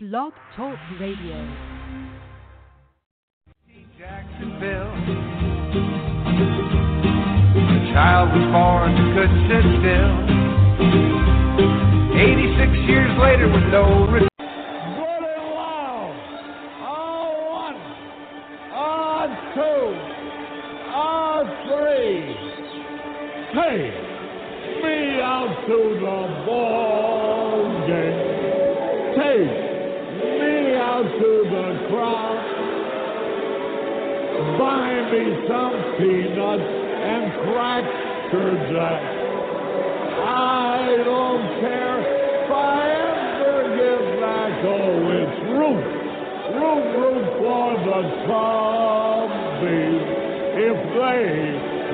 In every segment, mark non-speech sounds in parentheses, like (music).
Blog Talk Radio. Jacksonville. The child was born who couldn't sit still. 86 years later with no return. Good and loud. On one. On two. On three. Take me out to the ball Buy me some peanuts and cracker jack. I don't care if I ever get back. Oh, it's root, root, root for the Cubbies. If they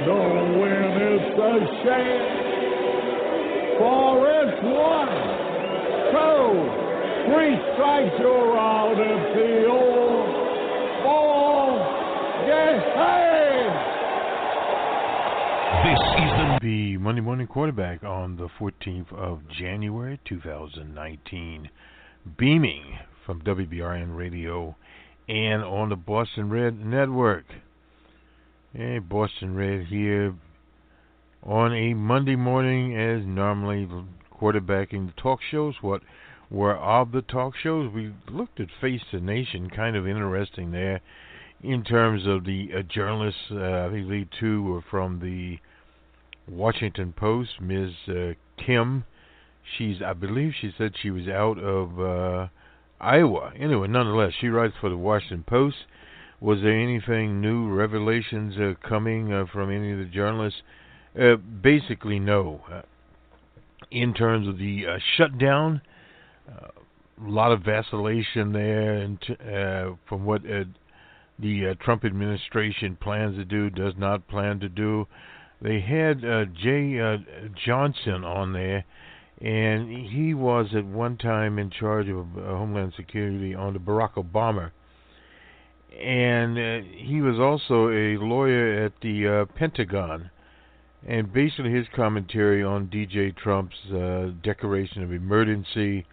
don't win, it's a shame. For it's one, two, three strikes you're out at the old. This is the, the Monday Morning Quarterback on the 14th of January 2019. Beaming from WBRN Radio and on the Boston Red Network. Hey, Boston Red here on a Monday morning as normally quarterbacking the talk shows. What were of the talk shows? We looked at Face the Nation, kind of interesting there in terms of the uh, journalists. Uh, I believe two were from the Washington Post, Ms. Uh, Kim. She's, I believe, she said she was out of uh, Iowa. Anyway, nonetheless, she writes for the Washington Post. Was there anything new, revelations uh, coming uh, from any of the journalists? Basically, no. In terms of the shutdown, a lot of vacillation there, and t- from what the uh, Trump administration plans to do, does not plan to do. They had uh, Jeh uh, Johnson on there, and he was at one time in charge of uh, Homeland Security under Barack Obama. And uh, he was also a lawyer at the uh, Pentagon. And basically, his commentary on DJ Trump's declaration of emergency.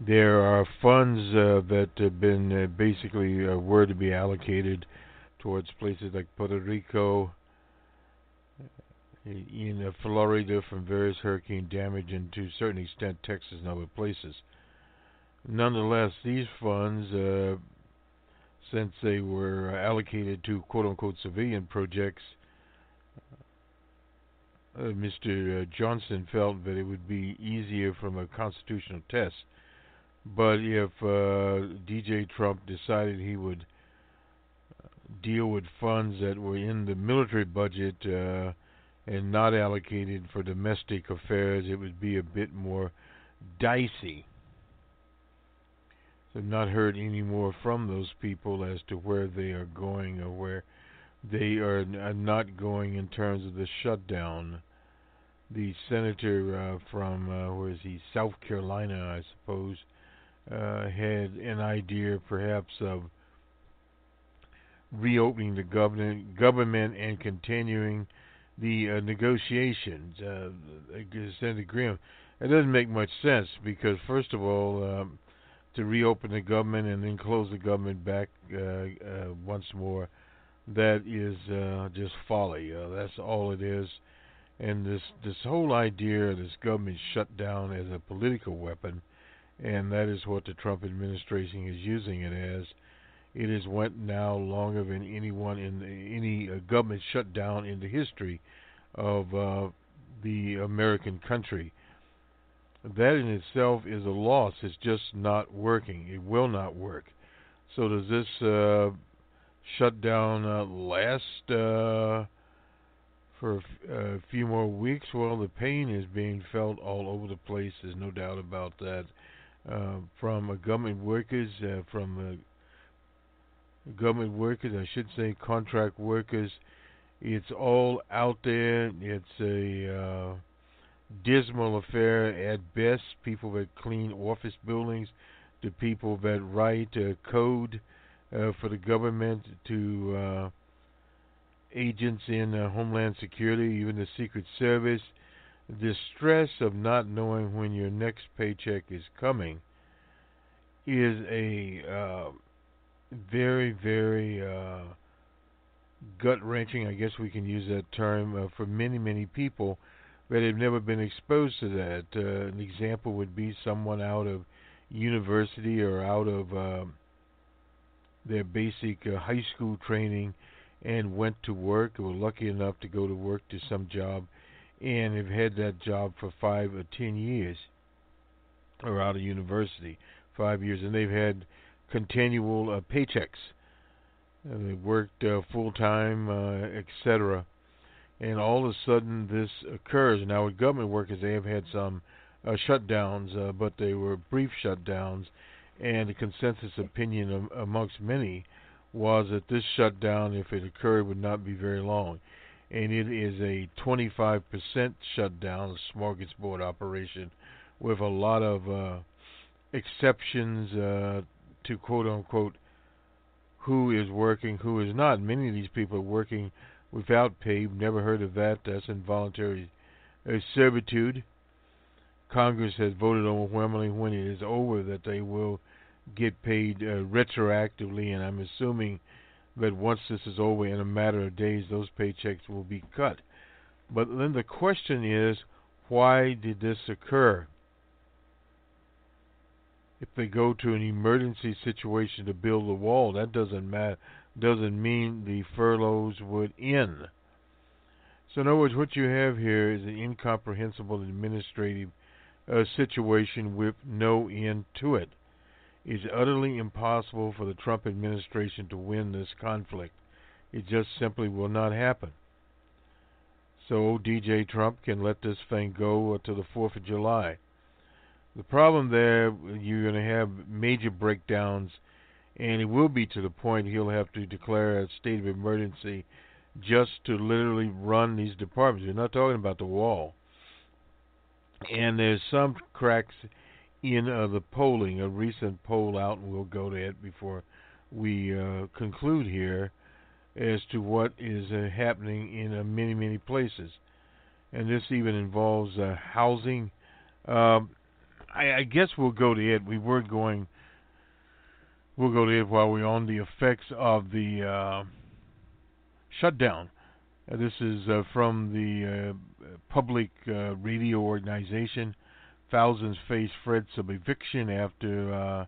There are funds uh, that have been uh, basically uh, were to be allocated towards places like Puerto Rico, in Florida from various hurricane damage, and to a certain extent Texas and other places. Nonetheless, these funds, uh, since they were allocated to quote unquote civilian projects, uh, Mr. Johnson felt that it would be easier from a constitutional test. But if uh, DJ Trump decided he would deal with funds that were in the military budget uh, and not allocated for domestic affairs, it would be a bit more dicey. I've not heard any more from those people as to where they are going or where they are, are not going in terms of the shutdown. The senator uh, from uh, where is he? South Carolina, I suppose, uh, had an idea perhaps of reopening the government, government and continuing the uh, negotiations, uh, agreement. It doesn't make much sense because, first of all, um, to reopen the government and then close the government back uh, uh, once more, that is uh, just folly. Uh, that's all it is. And this this whole idea of this government shutdown as a political weapon, and that is what the Trump administration is using it as. It has went now longer than anyone in any uh, government shutdown in the history of uh, the American country. That in itself is a loss. It's just not working. It will not work. So does this uh, shutdown uh, last uh, for a, f- a few more weeks? Well, the pain is being felt all over the place. There's no doubt about that. Uh, from government workers, uh, from government workers, I should say contract workers. It's all out there. It's a uh, dismal affair at best. People that clean office buildings, to people that write code uh, for the government, to agents in Homeland Security, even the Secret Service. The stress of not knowing when your next paycheck is coming is a uh, very, very uh, gut wrenching, I guess we can use that term, uh, for many, many people that have never been exposed to that. Uh, an example would be someone out of university or out of uh, their basic uh, high school training and went to work or were lucky enough to go to work to some job and have had that job for five or ten years or out of university five years and they've had continual uh, paychecks. Uh, they've worked uh, full time uh, etc and all of a sudden this occurs. Now with government workers they have had some uh, shutdowns uh, but they were brief shutdowns. And the consensus opinion of, amongst many was that this shutdown, if it occurred, would not be very long. And it is a 25% shutdown, smorgasbord operation, with a lot of uh, exceptions uh, to quote unquote who is working, who is not. Many of these people are working without pay. Never heard of that. That's involuntary uh, servitude. Congress has voted overwhelmingly when it is over that they will get paid uh, retroactively, and I'm assuming that once this is over, in a matter of days, those paychecks will be cut. But then the question is, why did this occur? If they go to an emergency situation to build a wall, that doesn't matter. Doesn't mean the furloughs would end. So, in other words, what you have here is an incomprehensible administrative uh, situation with no end to it. It's utterly impossible for the Trump administration to win this conflict. It just simply will not happen. So DJ Trump can let this thing go to the 4th of July. The problem there, you're going to have major breakdowns, and it will be to the point he'll have to declare a state of emergency just to literally run these departments. We're not talking about the wall. And there's some cracks in uh, the polling, a recent poll out, and we'll go to it before we uh, conclude here, as to what is uh, happening in uh, many, many places. And this even involves uh, housing. Um, I, I, guess we'll go to it. We were going, we'll go to it while we're on the effects of the uh, shutdown. this is from the Public Radio Organization Thousands face threats of eviction after uh,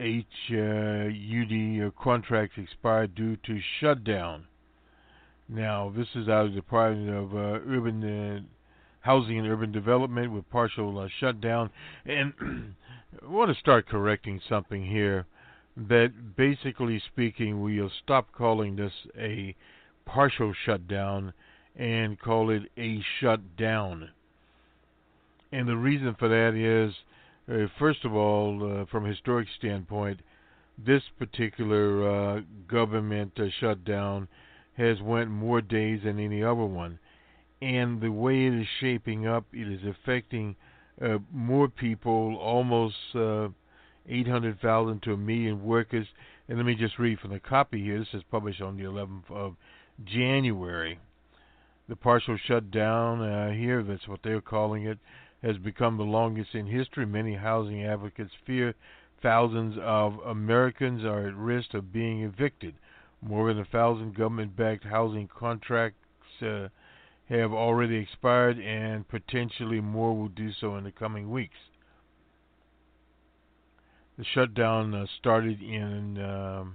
HUD contracts expired due to shutdown. Now, this is out of the Department of uh, Urban uh, Housing and Urban Development with partial uh, shutdown. And (clears throat) I want to start correcting something here. That basically speaking, we'll stop calling this a partial shutdown and call it a shutdown. And the reason for that is, uh, first of all, uh, from a historic standpoint, this particular uh, government uh, shutdown has went more days than any other one. And the way it is shaping up, it is affecting uh, more people, almost uh, 800,000 to a million workers. And let me just read from the copy here. This is published on the 11th of January. The partial shutdown here, that's what they're calling it, has become the longest in history. Many housing advocates fear thousands of Americans are at risk of being evicted. More than a thousand government backed housing contracts uh, have already expired, and potentially more will do so in the coming weeks. The shutdown uh, started in um,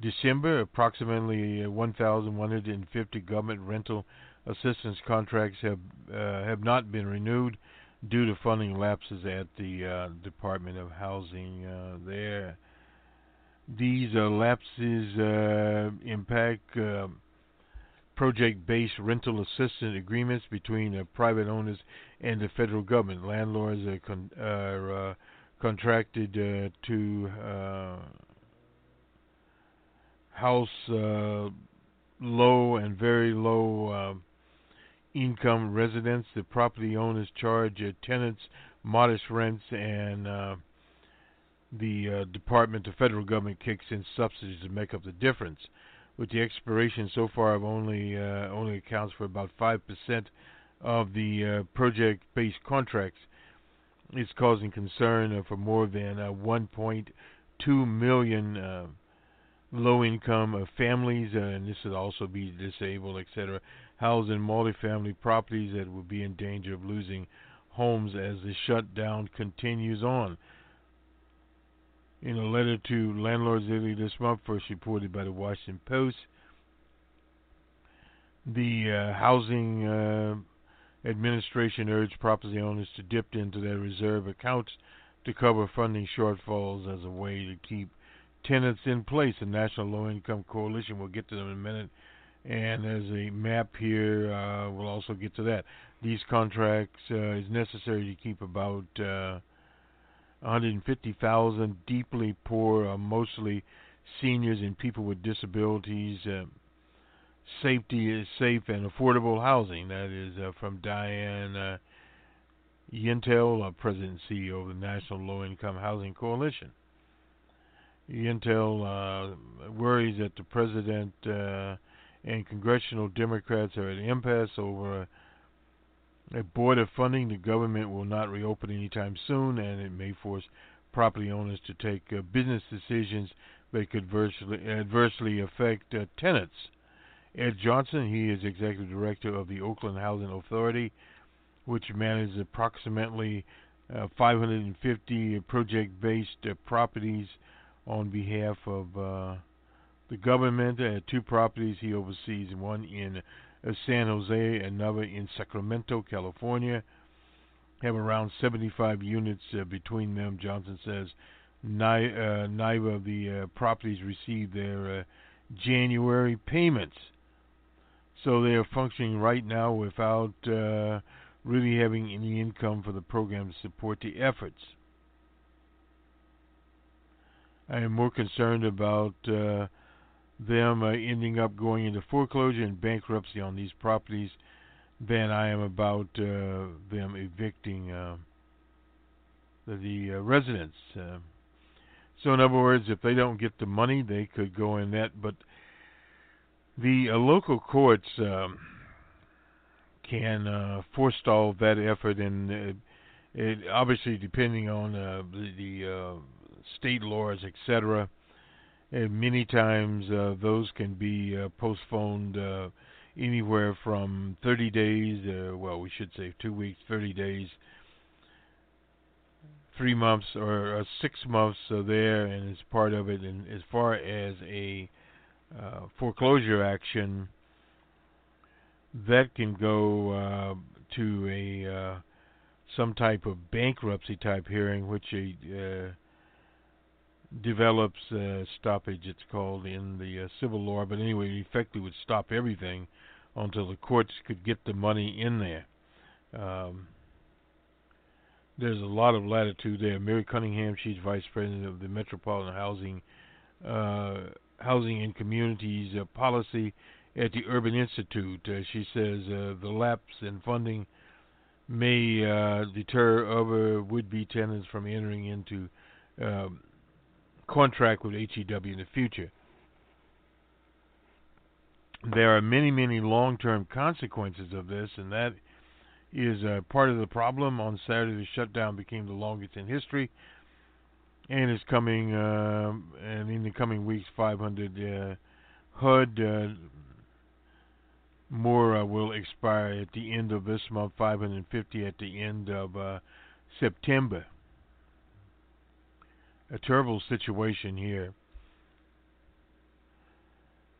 December. Approximately 1,150 government rental assistance contracts have uh, have not been renewed due to funding lapses at the uh, Department of Housing uh, there. These uh, lapses uh, impact uh, project-based rental assistance agreements between private owners and the federal government. Landlords are, con- are contracted to house low and very low income residents. The property owners charge uh, tenants modest rents, and uh, the uh, department, the federal government, kicks in subsidies to make up the difference. With the expiration so far of only uh, only accounts for about five percent of the uh, project-based contracts. it's causing concern for more than 1.2 million low-income families, and this would also be disabled, etc., housed in multifamily properties that would be in danger of losing homes as the shutdown continues on. In a letter to landlords earlier this month, first reported by the Washington Post, the uh, Housing uh, Administration urged property owners to dip into their reserve accounts to cover funding shortfalls as a way to keep tenants in place. The National Low Income Coalition, we'll get to them in a minute, and there's a map here. Uh, we'll also get to that. These contracts uh, is necessary to keep about uh, 150,000 deeply poor, uh, mostly seniors and people with disabilities. Uh, safety is safe and affordable housing. That is uh, from Diane Yentel, President and CEO of the National Low Income Housing Coalition. Yentel uh, worries that the president uh, and congressional Democrats are at an impasse over a board of funding. The government will not reopen anytime soon, and it may force property owners to take uh, business decisions that could adversely, adversely affect uh, tenants. Ed Johnson, he is executive director of the Oakland Housing Authority, which manages approximately uh, 550 project-based uh, properties on behalf of uh, the government. Uh, two properties he oversees, one in uh, San Jose, another in Sacramento, California. Have around 75 units uh, between them. Johnson says ni- neither of the properties received their January payments. So they are functioning right now without uh, really having any income for the program to support the efforts. I am more concerned about uh, them uh, ending up going into foreclosure and bankruptcy on these properties than I am about uh, them evicting uh, the, the uh, residents. Uh, so, in other words, if they don't get the money, they could go in that. But the local courts um, can forestall that effort, and it obviously depending on the, the state laws, etc. And many times uh, those can be uh, postponed uh, anywhere from 30 days, well, we should say two weeks, 30 days, three months, or, six months there, and it's part of it. And as far as a foreclosure action, that can go to a some type of bankruptcy type hearing, which a develops uh, stoppage, it's called in the uh, civil law. But anyway, it effectively would stop everything until the courts could get the money in there. Um, there's a lot of latitude there. Mary Cunningham, she's vice president of the Metropolitan Housing, uh, Housing and Communities uh, Policy at the Urban Institute. Uh, she says uh, the lapse in funding may uh, deter other would-be tenants from entering into um, contract with HEW in the future. There are many, many long term consequences of this, and that is uh, part of the problem. On Saturday, the shutdown became the longest in history, and is coming, uh, and in the coming weeks, 500 uh, HUD. Uh, more uh, will expire at the end of this month, 550 at the end of uh, September a terrible situation here.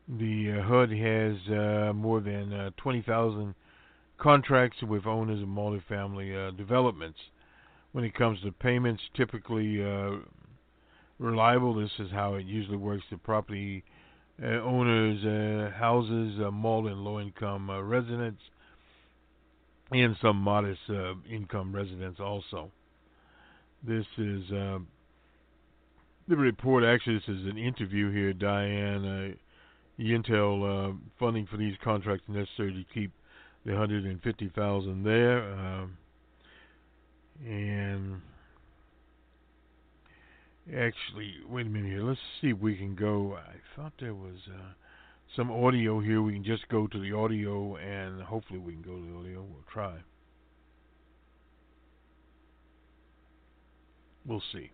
The uh, HUD has uh, more than uh, 20,000 contracts with owners of multifamily uh, developments. When it comes to payments, typically uh, reliable. This is how it usually works. The property uh, owners' houses, multi and low-income residents, and some modest income residents also. This is the report actually this is an interview here, Diane. Uh, Yentel uh, funding for these contracts necessary to keep the 150,000 there, um, and actually, wait a minute here. Let's see if we can go. I thought there was uh, some audio here. We can just go to the audio, and hopefully we can go to the audio. We'll try. we'll see.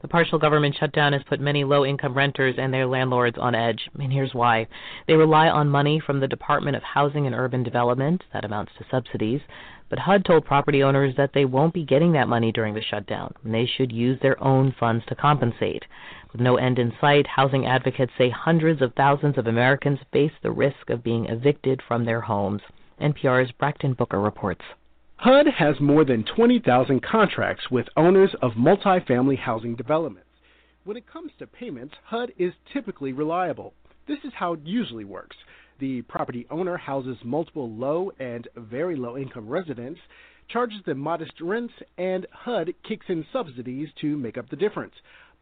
The partial government shutdown has put many low income renters and their landlords on edge, and here's why. They rely on money from the Department of Housing and Urban Development, that amounts to subsidies, but HUD told property owners that they won't be getting that money during the shutdown, and they should use their own funds to compensate. With no end in sight, housing advocates say hundreds of thousands of Americans face the risk of being evicted from their homes. NPR's Brakkton Booker reports. HUD has more than 20,000 contracts with owners of multifamily housing developments. When it comes to payments, HUD is typically reliable. This is how it usually works. The property owner houses multiple low and very low income residents, charges them modest rents, and HUD kicks in subsidies to make up the difference.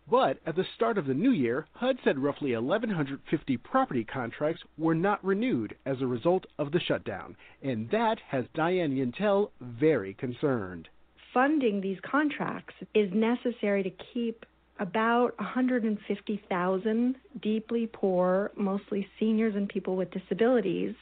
But at the start of the new year, HUD said roughly 1,150 property contracts were not renewed as a result of the shutdown, and that has Diane Yentel very concerned. Funding these contracts is necessary to keep about 150,000 deeply poor, mostly seniors and people with disabilities,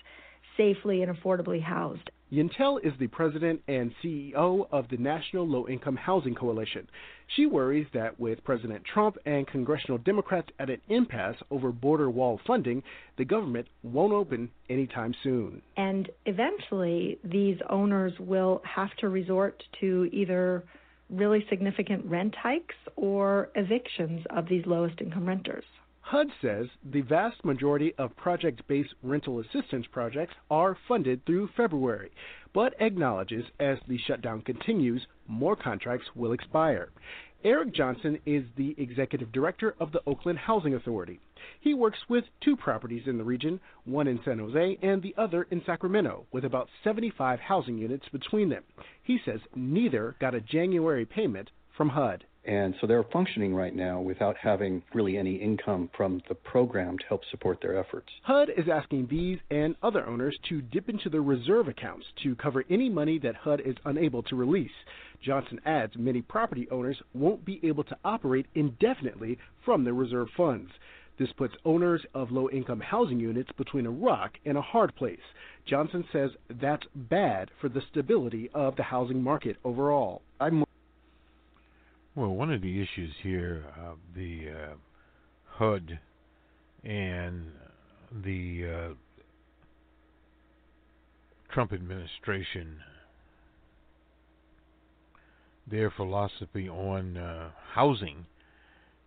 safely and affordably housed. Yentel is the president and CEO of the National Low Income Housing Coalition. She worries that with President Trump and congressional Democrats at an impasse over border wall funding, the government won't open anytime soon. And eventually, these owners will have to resort to either really significant rent hikes or evictions of these lowest income renters. HUD says the vast majority of project based rental assistance projects are funded through February, but acknowledges as the shutdown continues, more contracts will expire. Eric Johnson is the executive director of the Oakland Housing Authority. He works with two properties in the region, one in San Jose and the other in Sacramento, with about 75 housing units between them. He says neither got a January payment from HUD. And so they're functioning right now without having really any income from the program to help support their efforts. HUD is asking these and other owners to dip into their reserve accounts to cover any money that HUD is unable to release. Johnson adds many property owners won't be able to operate indefinitely from their reserve funds. This puts owners of low income housing units between a rock and a hard place. Johnson says that's bad for the stability of the housing market overall. I'm well, one of the issues here, uh, the uh, HUD and the uh, Trump administration, their philosophy on uh, housing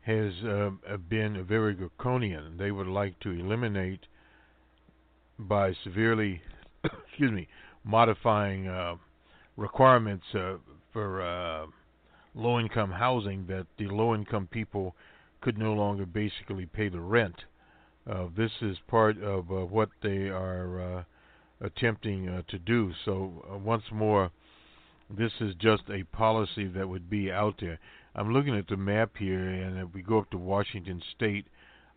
has uh, been very draconian. They would like to eliminate by severely, (coughs) excuse me, modifying uh, requirements for low income housing that the low income people could no longer basically pay the rent. Uh, this is part of uh, what they are uh, attempting uh, to do. So, uh, once more, this is just a policy that would be out there. I'm looking at the map here, and if we go up to Washington State,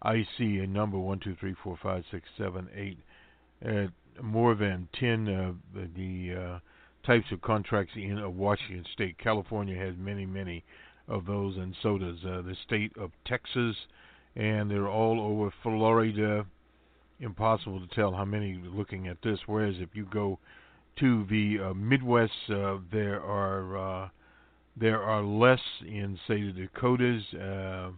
I see a number one, two, three, four, five, six, seven, eight, uh, more than ten of the types of contracts in of Washington State. California has many, many of those, and so does uh, the state of Texas, and they're all over Florida. Impossible to tell how many looking at this. Whereas if you go to the uh, Midwest, uh, there are uh, there are less in say the Dakotas uh,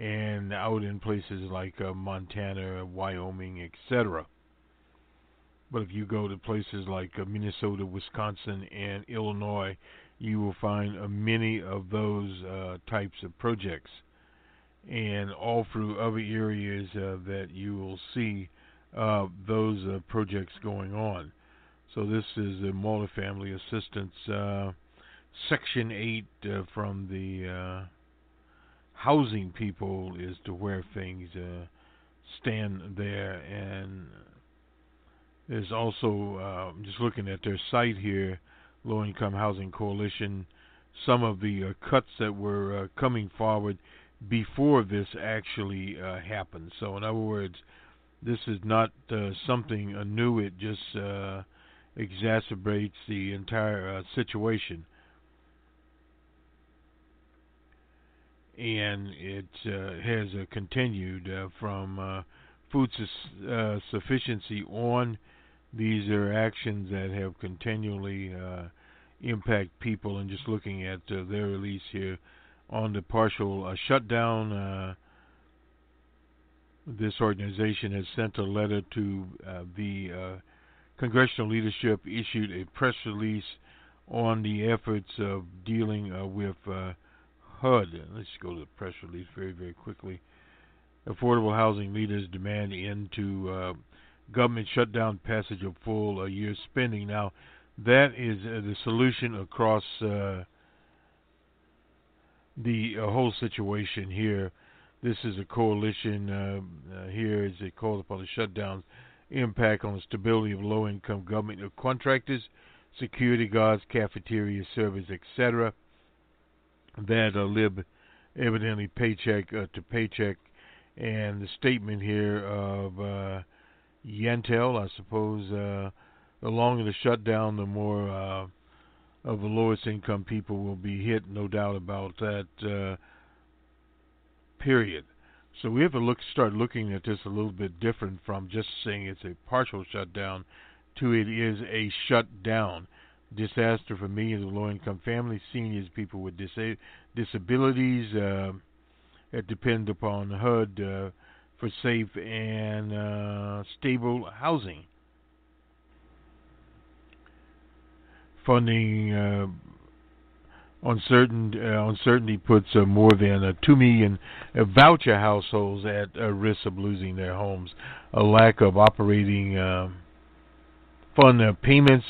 and out in places like uh, Montana, Wyoming, etc. But if you go to places like uh, Minnesota, Wisconsin, and Illinois, you will find uh, many of those uh, types of projects. And all through other areas uh, that you will see uh, those uh, projects going on. So this is the multifamily assistance section 8 from the housing people as to where things stand there and there's also, uh, just looking at their site here, Low Income Housing Coalition, some of the uh, cuts that were uh, coming forward before this actually uh, happened. So, in other words, this is not uh, something new, it just uh, exacerbates the entire situation. And it has continued from food su- sufficiency on these are actions that have continually uh, impact people. And just looking at uh, their release here on the partial uh, shutdown, uh, this organization has sent a letter to uh, the uh, congressional leadership, issued a press release on the efforts of dealing with HUD. Let's go to the press release very, very quickly. Affordable housing leaders demand into uh, government shutdown, passage of full uh, year spending. Now, that is uh, the solution across uh, the uh, whole situation here. This is a coalition uh, here as they call upon the shutdown impact on the stability of low-income government contractors, security guards, cafeteria servers, etc. That live evidently paycheck to paycheck and the statement here of Yentel, I suppose, uh, the longer the shutdown, the more uh, of the lowest income people will be hit, no doubt about that. Uh, period. So we have to look, start looking at this a little bit different from just saying it's a partial shutdown to it is a shutdown. Disaster for millions of low-income families, seniors, people with disa- disabilities. Uh, that depend upon HUD uh, for safe and uh, stable housing. Funding uh, uncertain, uh, uncertainty puts uh, more than uh, 2 million voucher households at risk of losing their homes. A lack of operating fund payments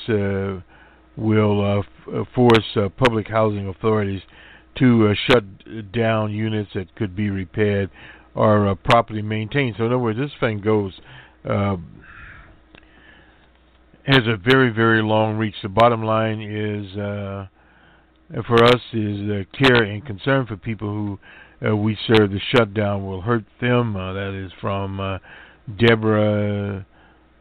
will f- force public housing authorities to uh, shut down units that could be repaired or uh, properly maintained. So in other words, this thing goes uh, has a very very long reach. The bottom line is uh, for us is care and concern for people who uh, we serve. The shutdown will hurt them. Uh, that is from uh, Deborah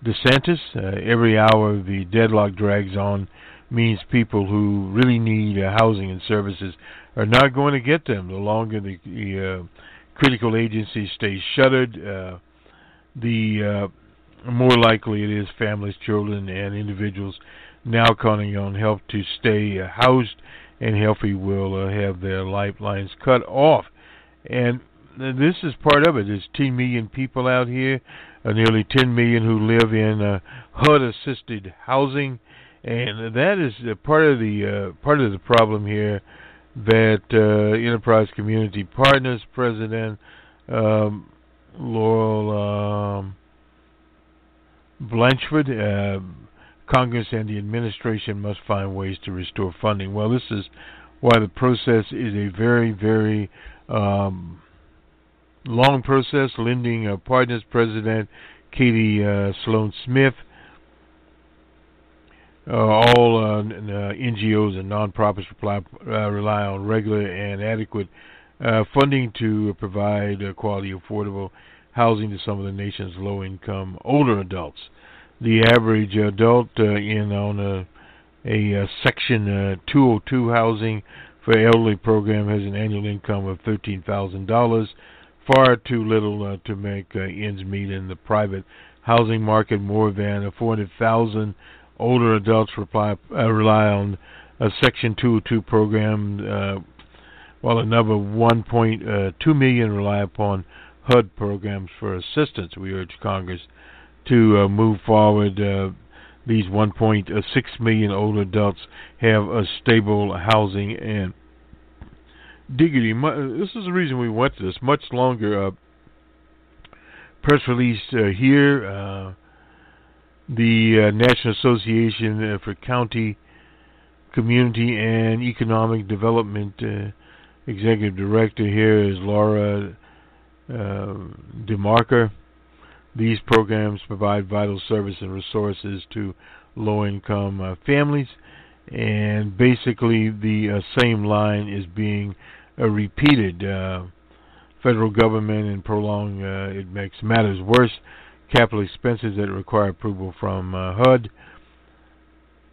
DeSantis. Every hour the deadlock drags on means people who really need housing and services are not going to get them. The longer the, the critical agencies stay shuttered, uh, the uh, more likely it is families, children, and individuals now counting on help to stay uh, housed and healthy will uh, have their lifelines cut off. And this is part of it. There's 10 million people out here, uh, nearly 10 million who live in uh, HUD-assisted housing, and that is part of the part of the problem here that uh, Enterprise Community Partners President um, Laurel um, Blatchford, uh, Congress and the administration must find ways to restore funding. Well, this is why the process is a very, very um, long process. Lending uh, Partners President Katie uh, Sloan Smith uh, all uh, uh NGOs and nonprofits rely, uh, rely on regular and adequate uh, funding to provide quality, affordable housing to some of the nation's low-income older adults. The average adult in on a, a Section 202 housing for elderly program has an annual income of $13,000, far too little to make ends meet in the private housing market. More than 400,000 older adults reply, uh, rely on a Section 202 program, uh, while another 1.2 uh, million rely upon HUD programs for assistance. We urge Congress to uh, move forward. Uh, these 1.6 million older adults have a stable housing and dignity. This is the reason we went to this much longer. Uh, press release here the uh, National Association uh, for County, Community, and Economic Development uh, Executive Director here is Laura uh, DeMarker. These programs provide vital service and resources to low-income uh, families, and basically the uh, same line is being repeated. federal government and prolong it makes matters worse capital expenses that require approval from uh, HUD.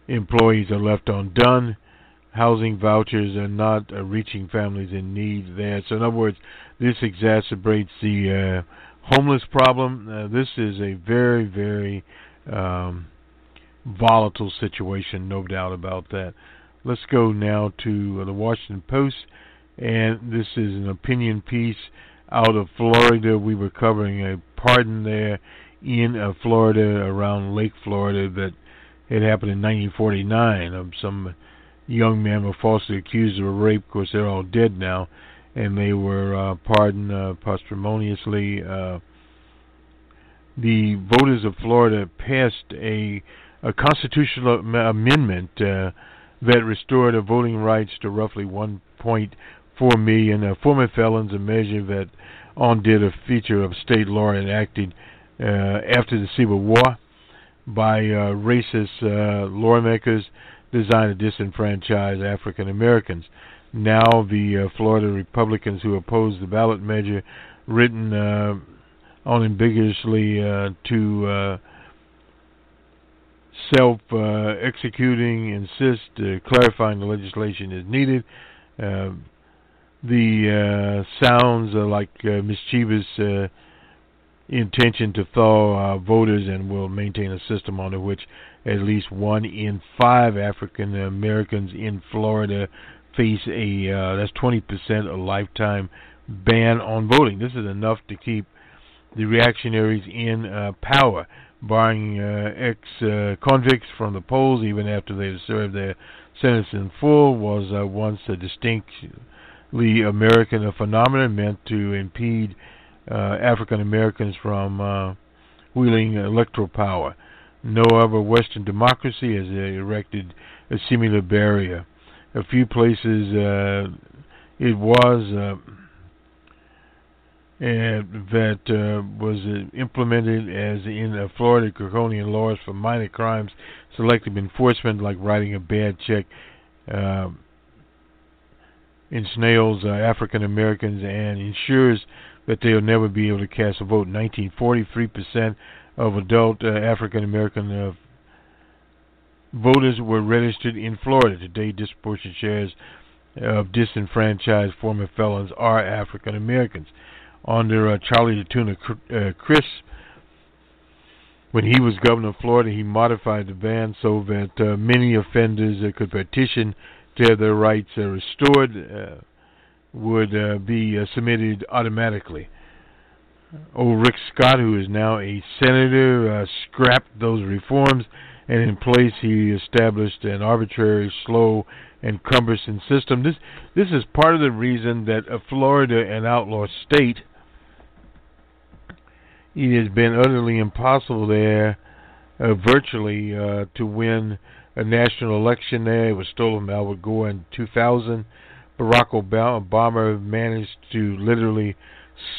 Employees are left undone. Housing vouchers are not uh, reaching families in need there. So, in other words, this exacerbates the uh, homeless problem. Uh, this is a very, very um, volatile situation, no doubt about that. let's go now to the Washington Post, and this is an opinion piece out of Florida. We were covering a pardon there in uh, Florida, around Lake Florida, that had happened in 1949 of some young men were falsely accused of a rape. Of course, they're all dead now, and they were uh, pardoned uh, posthumously. Uh, the voters of Florida passed a, a constitutional amendment uh, that restored voting rights to roughly 1.4 million uh, former felons, a measure that undid a feature of state law enacted uh, after the Civil War by uh, racist uh, lawmakers designed to disenfranchise African Americans. Now, the uh, Florida Republicans who oppose the ballot measure, written uh, unambiguously uh, to self executing, insist clarifying the legislation is needed. The uh, sounds are like uh, mischievous uh, intention to thaw voters and will maintain a system under which at least one in five African Americans in Florida face a uh, that's 20% a lifetime ban on voting. This is enough to keep the reactionaries in uh, power, barring uh, ex-convicts uh, from the polls even after they've served their sentence in full, was once a distinctly American phenomenon meant to impede uh, African Americans from wielding electoral power. No other Western democracy has erected a similar barrier. A few places it was and that uh, was uh, implemented as in uh, Florida draconian laws for minor crimes, selective enforcement like writing a bad check, uh, ensnails uh, African Americans and ensures that they'll never be able to cast a vote. 1943 percent of adult uh, African American uh, voters were registered in Florida. Today, disproportionate shares of disenfranchised former felons are African Americans under uh, Charlie the Tuna uh, Crist. When he was governor of Florida, he modified the ban so that uh, many offenders uh, could petition their rights uh, restored, uh, would uh, be uh, submitted automatically. Old Rick Scott, who is now a senator, scrapped those reforms, and in place he established an arbitrary, slow, and cumbersome system. This this is part of the reason that Florida, an outlaw state, it has been utterly impossible there, uh, virtually, uh, to win a national election there. It was stolen by Albert Gore in 2000. Barack Obama managed to literally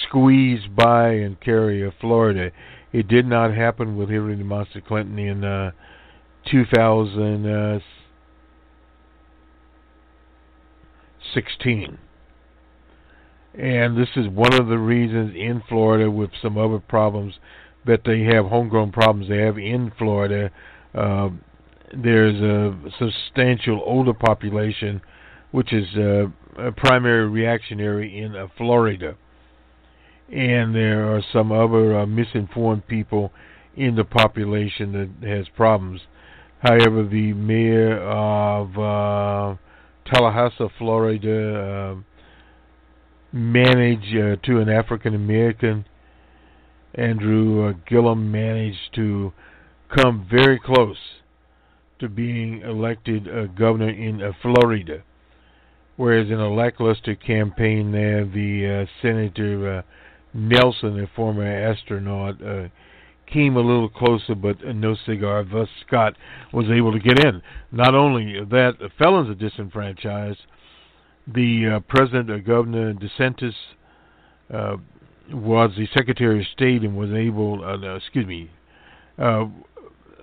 squeeze by and carry Florida. It did not happen with Hillary Monster Clinton in uh, 2016. And this is one of the reasons in Florida, with some other problems that they have, homegrown problems they have in Florida. Uh, there's a substantial older population, which is uh, a primary reactionary in uh, Florida. And there are some other uh, misinformed people in the population that has problems. However, the mayor of uh, Tallahassee, Florida, uh, managed uh, to an African American. Andrew Gillum managed to come very close to being elected uh, governor in uh, Florida. Whereas in a lackluster campaign there, the uh, Senator uh, Nelson, a former astronaut, came a little closer, but no cigar. Thus, Scott was able to get in. Not only that, felons are disenfranchised, the uh, president or governor DeSantis uh, was the Secretary of State and was able, uh, excuse me, uh,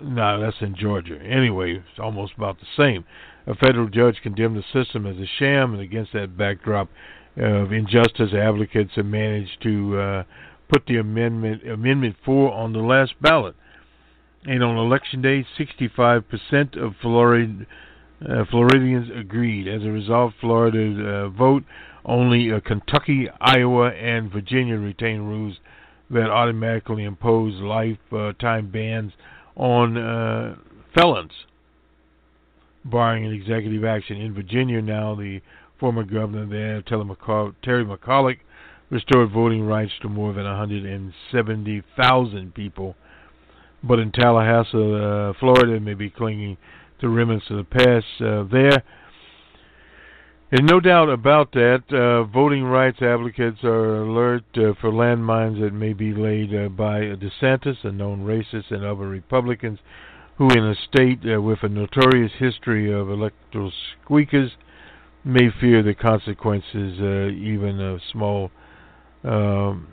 no, that's in Georgia. Anyway, it's almost about the same. A federal judge condemned the system as a sham, and against that backdrop of injustice, advocates have managed to uh, put the amendment Amendment Four on the last ballot. And on election day, 65% of Florida uh, Floridians agreed. As a result, Florida's uh, vote only uh, Kentucky, Iowa, and Virginia retain rules that automatically impose lifetime bans on uh, felons. barring an executive action. In Virginia now, the former governor there, Terry McCulloch, restored voting rights to more than 170,000 people. But in Tallahassee, uh, Florida, may be clinging to remnants of the past uh, there. And no doubt about that, uh, voting rights advocates are alert uh, for landmines that may be laid uh, by DeSantis, a known racist, and other Republicans who, in a state uh, with a notorious history of electoral squeakers, may fear the consequences, uh, even a small um,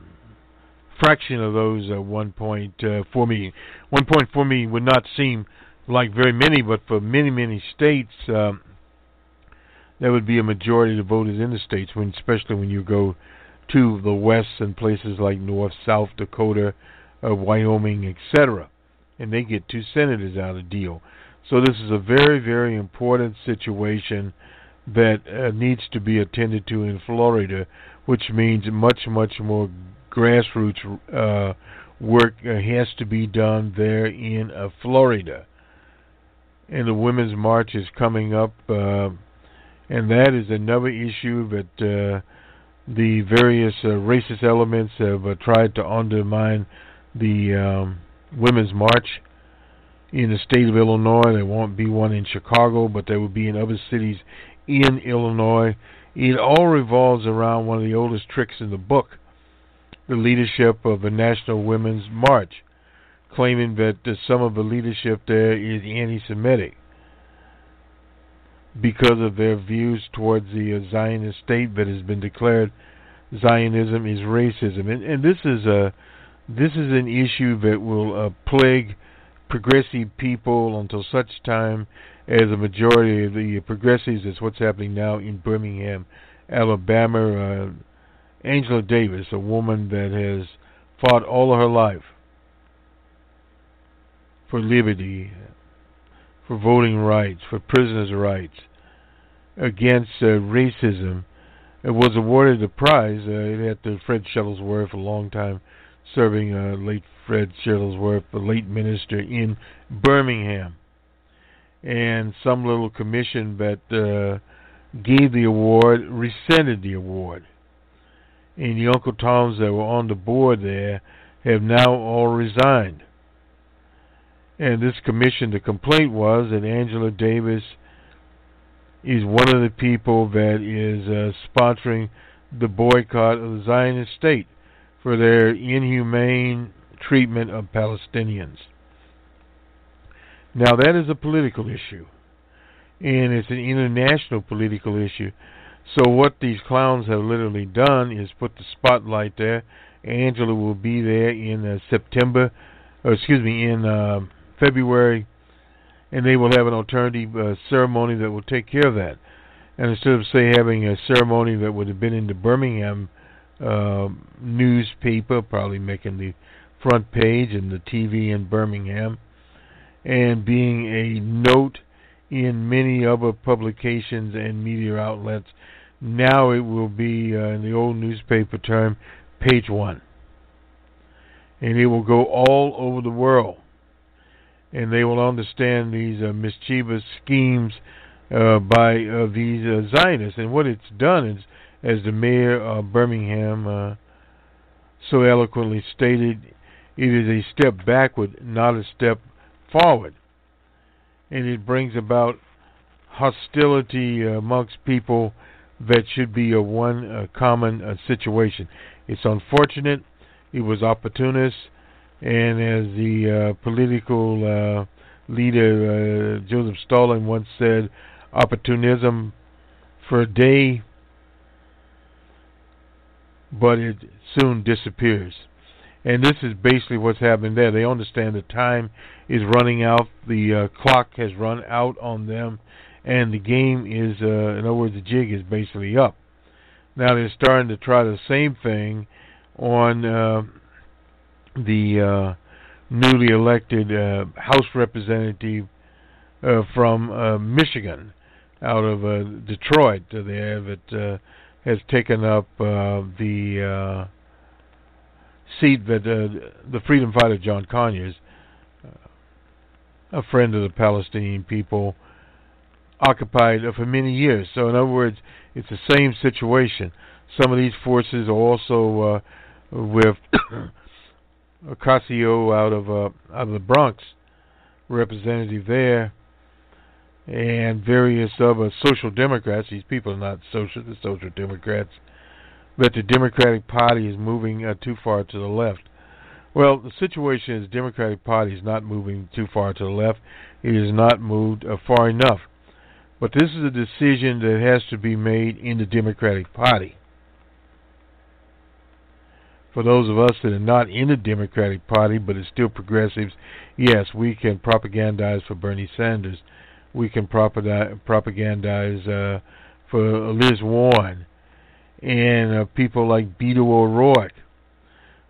fraction of those uh, 1.4 million. 1.4 million would not seem like very many, but for many, many states, um, that would be a majority of the voters in the states, when, especially when you go to the west and places like North, South Dakota, uh, Wyoming, etc. And they get two senators out of the deal. So this is a very, very important situation that uh, needs to be attended to in Florida, which means much, much more grassroots uh, work uh, has to be done there in uh, Florida. And the Women's March is coming up, uh, and that is another issue that uh, the various racist elements have tried to undermine the um, Women's March in the state of Illinois. There won't be one in Chicago, but there will be in other cities in Illinois. It all revolves around one of the oldest tricks in the book, the leadership of the National Women's March, claiming that some of the leadership there is anti Semitic because of their views towards the Zionist state that has been declared Zionism is racism. And, and this is a this is an issue that will uh, plague progressive people until such time as a majority of the progressives is what's happening now in Birmingham, Alabama. Uh, Angela Davis, a woman that has fought all of her life for liberty, for voting rights, for prisoners' rights, against uh, racism, it was awarded the prize. Uh, at the Fred Shuttlesworth, a long time serving uh, late Fred Shuttlesworth, the late minister in Birmingham and some little commission that uh, gave the award rescinded the award. And the Uncle Toms that were on the board there have now all resigned. And this commission, the complaint was that Angela Davis is one of the people that is uh, sponsoring the boycott of the Zionist state for their inhumane treatment of Palestinians. Now, that is a political issue, and it's an international political issue. So, what these clowns have literally done is put the spotlight there. Angela will be there in uh, September, or excuse me, in uh, February, and they will have an alternative uh, ceremony that will take care of that. And instead of, say, having a ceremony that would have been in the Birmingham uh, newspaper, probably making the front page and the TV in Birmingham, and being a note in many other publications and media outlets. Now it will be, uh, in the old newspaper term, page one. And it will go all over the world. And they will understand these uh, mischievous schemes uh, by uh, these uh, Zionists. And what it's done is, as the mayor of Birmingham uh, so eloquently stated, it is a step backward, not a step forward. And it brings about hostility amongst people that should be a one uh, common uh, situation. It's unfortunate. It was opportunist. And as the uh, political uh, leader uh, Joseph Stalin once said, opportunism for a day, but it soon disappears. And this is basically what's happening there. They understand the time is running out, the uh, clock has run out on them, and the game is, uh, in other words, the jig is basically up. Now they're starting to try the same thing on uh, the uh, newly elected uh, House representative uh, from Michigan, out of Detroit. Uh, has taken up the seat that the freedom fighter John Conyers, a friend of the Palestinian people, occupied for many years. So, in other words, it's the same situation. Some of these forces are also uh, with Ocasio out of uh, out of the Bronx, representative there, and various other social democrats. These people are not social, the social democrats, but the Democratic Party is moving uh, too far to the left. Well, the situation is Democratic Party is not moving too far to the left. It is not moved uh, far enough. But this is a decision that has to be made in the Democratic Party. For those of us that are not in the Democratic Party but are still progressives, yes, we can propagandize for Bernie Sanders. We can propagandize uh, for Liz Warren and uh, people like Beto O'Rourke.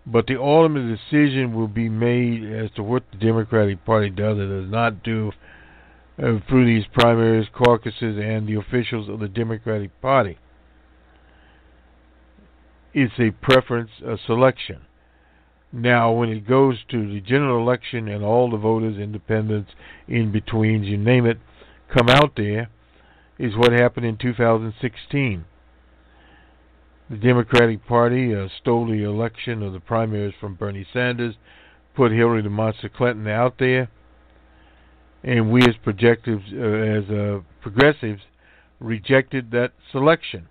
But the ultimate decision will be made as to what the Democratic Party does or does not do uh, through these primaries, caucuses, and the officials of the Democratic Party. It's a preference a selection. Now, when it goes to the general election and all the voters, independents, in betweens, you name it, come out there, is what happened in 2016. The Democratic Party uh, stole the election of the primaries from Bernie Sanders, put Hillary the Monster Clinton out there, and we as projectives, uh, as uh, progressives, rejected that selection.